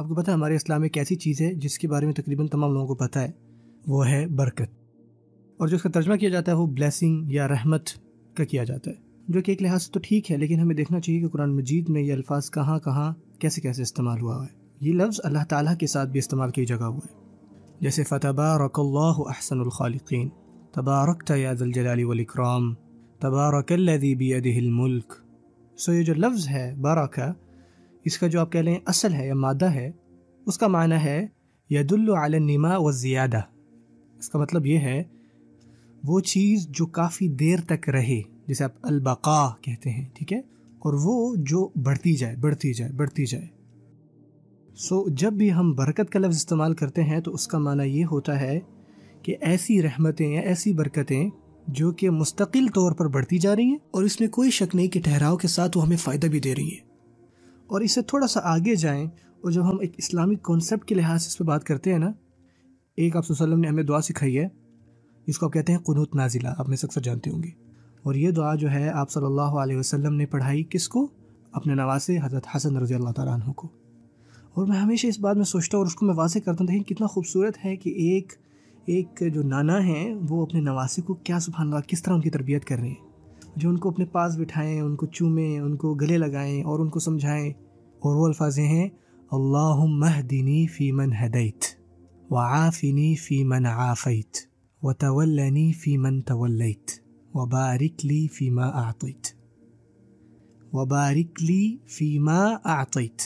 آپ کو پتہ ہے ہمارے اسلام ایک ایسی چیز ہے جس کے بارے میں تقریباً تمام لوگوں کو پتہ ہے، وہ ہے برکت۔ اور جو اس کا ترجمہ کیا جاتا ہے، وہ بلیسنگ یا رحمت کا کیا جاتا ہے۔ جو کہ ایک لحاظ سے تو ٹھیک ہے، لیکن ہمیں دیکھنا چاہیے کہ قرآن مجید میں یہ الفاظ کہاں کہاں، کیسے کیسے استعمال ہوا ہے۔ یہ لفظ اللہ تعالیٰ کے ساتھ بھی استعمال کی جگہ ہوا ہے۔ جیسے فتبارک اللہ احسن الخالقین تبارک یا الجلال والاکرام تبارک الذی بیدہ الملک۔ سو یہ جو لفظ ہے، بارکہ اس کا جو آپ کہہ لیں اصل ہے یا مادہ ہے اس کا معنی ہے ید علی و زیادہ اس کا مطلب یہ ہے وہ چیز جو کافی دیر تک رہے جسے آپ البقا کہتے ہیں ٹھیک ہے؟ اور وہ جو بڑھتی جائے بڑھتی جائے بڑھتی جائے۔ سو so, جب بھی ہم برکت کا لفظ استعمال کرتے ہیں تو اس کا معنی یہ ہوتا ہے کہ ایسی رحمتیں یا ایسی برکتیں جو کہ مستقل طور پر بڑھتی جا رہی ہیں اور اس میں کوئی شک نہیں کہ ٹھہراؤ کے ساتھ وہ ہمیں فائدہ بھی دے رہی ہیں۔ اور اس سے تھوڑا سا آگے جائیں اور جب ہم ایک اسلامک کانسیپٹ کے لحاظ سے اس پہ بات کرتے ہیں نا، ایک آپ وسلم نے ہمیں دعا سکھائی ہے، جس کو آپ کہتے ہیں قنوت نازلہ، آپ میں اکثر جانتے ہوں گے۔ اور یہ دعا جو ہے، آپ صلی اللہ علیہ وسلم نے پڑھائی کس کو؟ اپنے نواسے حضرت حسن رضی اللہ تعالیٰ عنہ کو۔ اور میں ہمیشہ اس بات میں سوچتا ہوں اور اس کو میں واضح کرتا ہوں، دیکھیں کتنا خوبصورت ہے کہ ایک ایک جو نانا ہیں، وہ اپنے نواسے کو کیا سبحان اللہ کس طرح ان کی تربیت کر رہے ہیں۔ جو ان کو اپنے پاس بٹھائیں، ان کو چومیں، ان کو گلے لگائیں اور ان کو سمجھائیں۔ اور وہ الفاظ ہیں اللہ مہدنی فی من ہدیت وعافنی فی من عافیت وتولنی فی من تولیت وبارک لی فیما اعطیت وبارک لی فیما اعطیت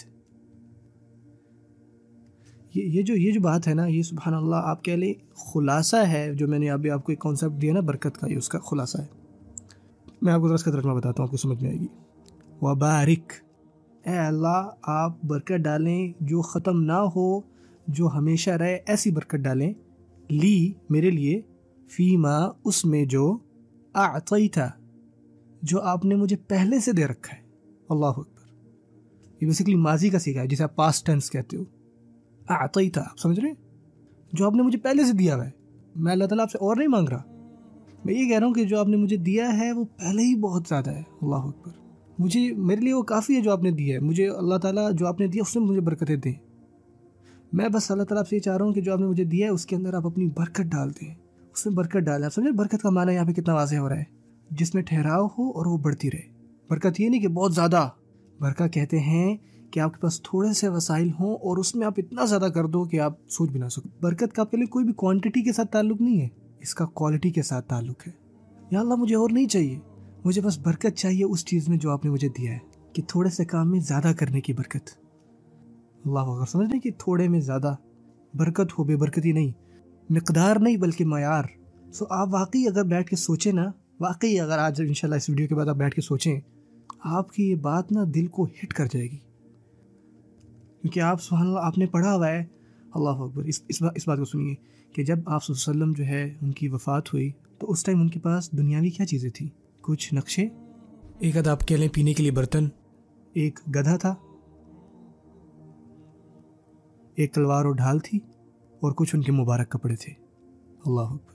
یہ جو یہ جو بات ہے نا، یہ سبحان اللہ آپ کہہ لیں خلاصہ ہے، جو میں نے ابھی آپ کو ایک کانسیپٹ دیا نا، برکت کا، یہ اس کا خلاصہ ہے۔ میں آپ کو ذرا اس کا ترجمہ بتاتا ہوں، آپ کو سمجھ میں آئے گی۔ وبارک۔ اے اللہ، آپ برکت ڈالیں، جو ختم نہ ہو، جو ہمیشہ رہے، ایسی برکت ڈالیں۔ لی، میرے لیے، فیما، اس میں جو تھا جو آپ نے مجھے پہلے سے دے رکھا ہے۔ اللہ اکبر۔ یہ بیسکلی ماضی کا سیکھا ہے، جسے آپ پاس ٹینس کہتے ہو۔ تھا آپ سمجھ رہے ہیں؟ جو آپ نے مجھے پہلے سے دیا ہوا ہے۔ میں اللہ تعالیٰ آپ سے اور نہیں مانگ رہا۔ میں یہ کہہ رہا ہوں کہ جو آپ نے مجھے دیا ہے وہ پہلے ہی بہت زیادہ ہے، اللہ اکبر۔ مجھے، میرے لیے وہ کافی ہے جو آپ نے دیا ہے۔ مجھے اللہ تعالیٰ جو آپ نے دیا اس میں مجھے برکتیں دیں۔ میں بس اللہ تعالیٰ آپ سے یہ چاہ رہا ہوں کہ جو آپ نے مجھے دیا ہے اس کے اندر آپ اپنی برکت ڈال دیں۔ اس میں برکت ڈالیں آپ سمجھے برکت کا معنی یہاں پہ کتنا واضح ہو رہا ہے۔ جس میں ٹھہراؤ ہو اور وہ بڑھتی رہے۔ برکت یہ نہیں کہ بہت زیادہ۔ برکت کہتے ہیں کہ آپ کے پاس تھوڑے سے وسائل ہوں اور اس میں آپ اتنا زیادہ کر دو کہ آپ سوچ بھی نہ سکو برکت کا آپ کے لیے کوئی بھی کوانٹٹی کے ساتھ تعلق نہیں ہے۔ اس کا کوالٹی کے ساتھ تعلق ہے۔ یا اللہ، مجھے اور نہیں چاہیے۔ مجھے بس برکت چاہیے اس چیز میں جو آپ نے مجھے دیا ہے، کہ تھوڑے سے کام میں زیادہ کرنے کی برکت۔ اللہ، اگر سمجھ رہے کہ تھوڑے میں زیادہ برکت ہو، بے برکتی نہیں، مقدار نہیں، بلکہ معیار۔ سو آپ واقعی اگر بیٹھ کے سوچیں نا، واقعی اگر آج ان شاء اللہ اس ویڈیو کے بعد آپ بیٹھ کے سوچیں، آپ کی یہ بات نا دل کو ہٹ کر جائے گی۔ کیونکہ آپ، سبحان اللہ، آپ نے پڑھا ہوا ہے اللہ اکبر۔ اس اس بات اس بات کو سنیے کہ جب آپ صلی اللہ علیہ وسلم جو ہے ان کی وفات ہوئی تو اس ٹائم ان کے پاس دنیاوی کیا چیزیں تھیں؟ کچھ نقشے؟ ایک ادھا آپ کہہ لیں پینے کے لیے برتن۔ ایک گدھا تھا۔ ایک تلوار اور ڈھال تھی اور کچھ ان کے مبارک کپڑے تھے۔ اللہ اکبر۔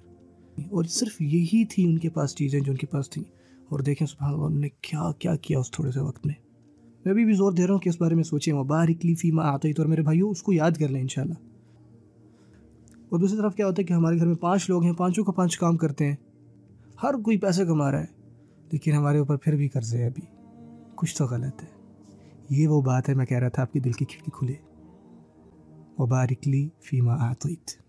اور صرف یہی تھی ان کے پاس چیزیں جو ان کے پاس تھیں۔ اور دیکھیں سبحان اللہ انہوں نے کیا کیا کیا اس تھوڑے سے وقت میں؟ میں ابھی بھی زور دے رہا ہوں کہ اس بارے میں سوچیں۔ مبارک لی فیما آتا ہی تو اور میرے بھائیوں اس کو یاد کر لیں انشاءاللہ۔ اور دوسری طرف کیا ہوتا ہے کہ ہمارے گھر میں پانچ لوگ ہیں، پانچوں کا پانچ کام کرتے ہیں۔ ہر کوئی پیسے کما رہا ہے، لیکن ہمارے اوپر پھر بھی قرضے ہے ابھی۔ کچھ تو غلط ہے۔ یہ وہ بات ہے، میں کہہ رہا تھا آپ کی دل کی کھڑکی کھلے۔ وبارک لی فیما آتویت